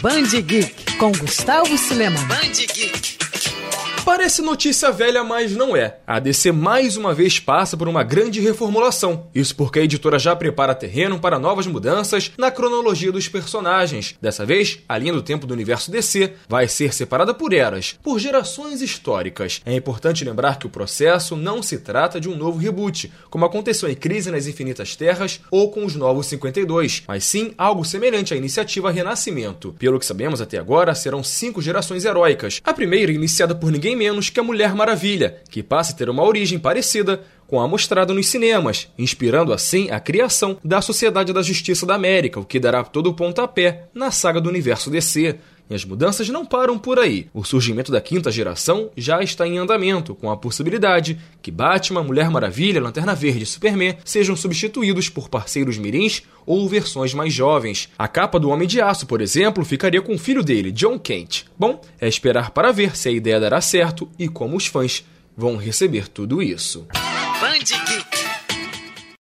Band Geek com Gustavo Cinema. Band Geek. Parece notícia velha, mas não é. A DC mais uma vez passa por uma grande reformulação. Isso porque a editora já prepara terreno para novas mudanças na cronologia dos personagens. Dessa vez, a linha do tempo do universo DC vai ser separada por eras, por gerações históricas. É importante lembrar que o processo não se trata de um novo reboot, como aconteceu em Crise nas Infinitas Terras ou com os Novos 52, mas sim algo semelhante à iniciativa Renascimento. Pelo que sabemos até agora, serão cinco gerações heróicas. A primeira, iniciada por ninguém menos que a Mulher Maravilha, que passa a ter uma origem parecida com a mostrada nos cinemas, inspirando assim a criação da Sociedade da Justiça da América, o que dará todo o pontapé na saga do universo DC. E as mudanças não param por aí. O surgimento da quinta geração já está em andamento, com a possibilidade que Batman, Mulher Maravilha, Lanterna Verde e Superman sejam substituídos por parceiros mirins ou versões mais jovens. A capa do Homem de Aço, por exemplo, ficaria com o filho dele, John Kent. Bom, é esperar para ver se a ideia dará certo e como os fãs vão receber tudo isso. Band Geek.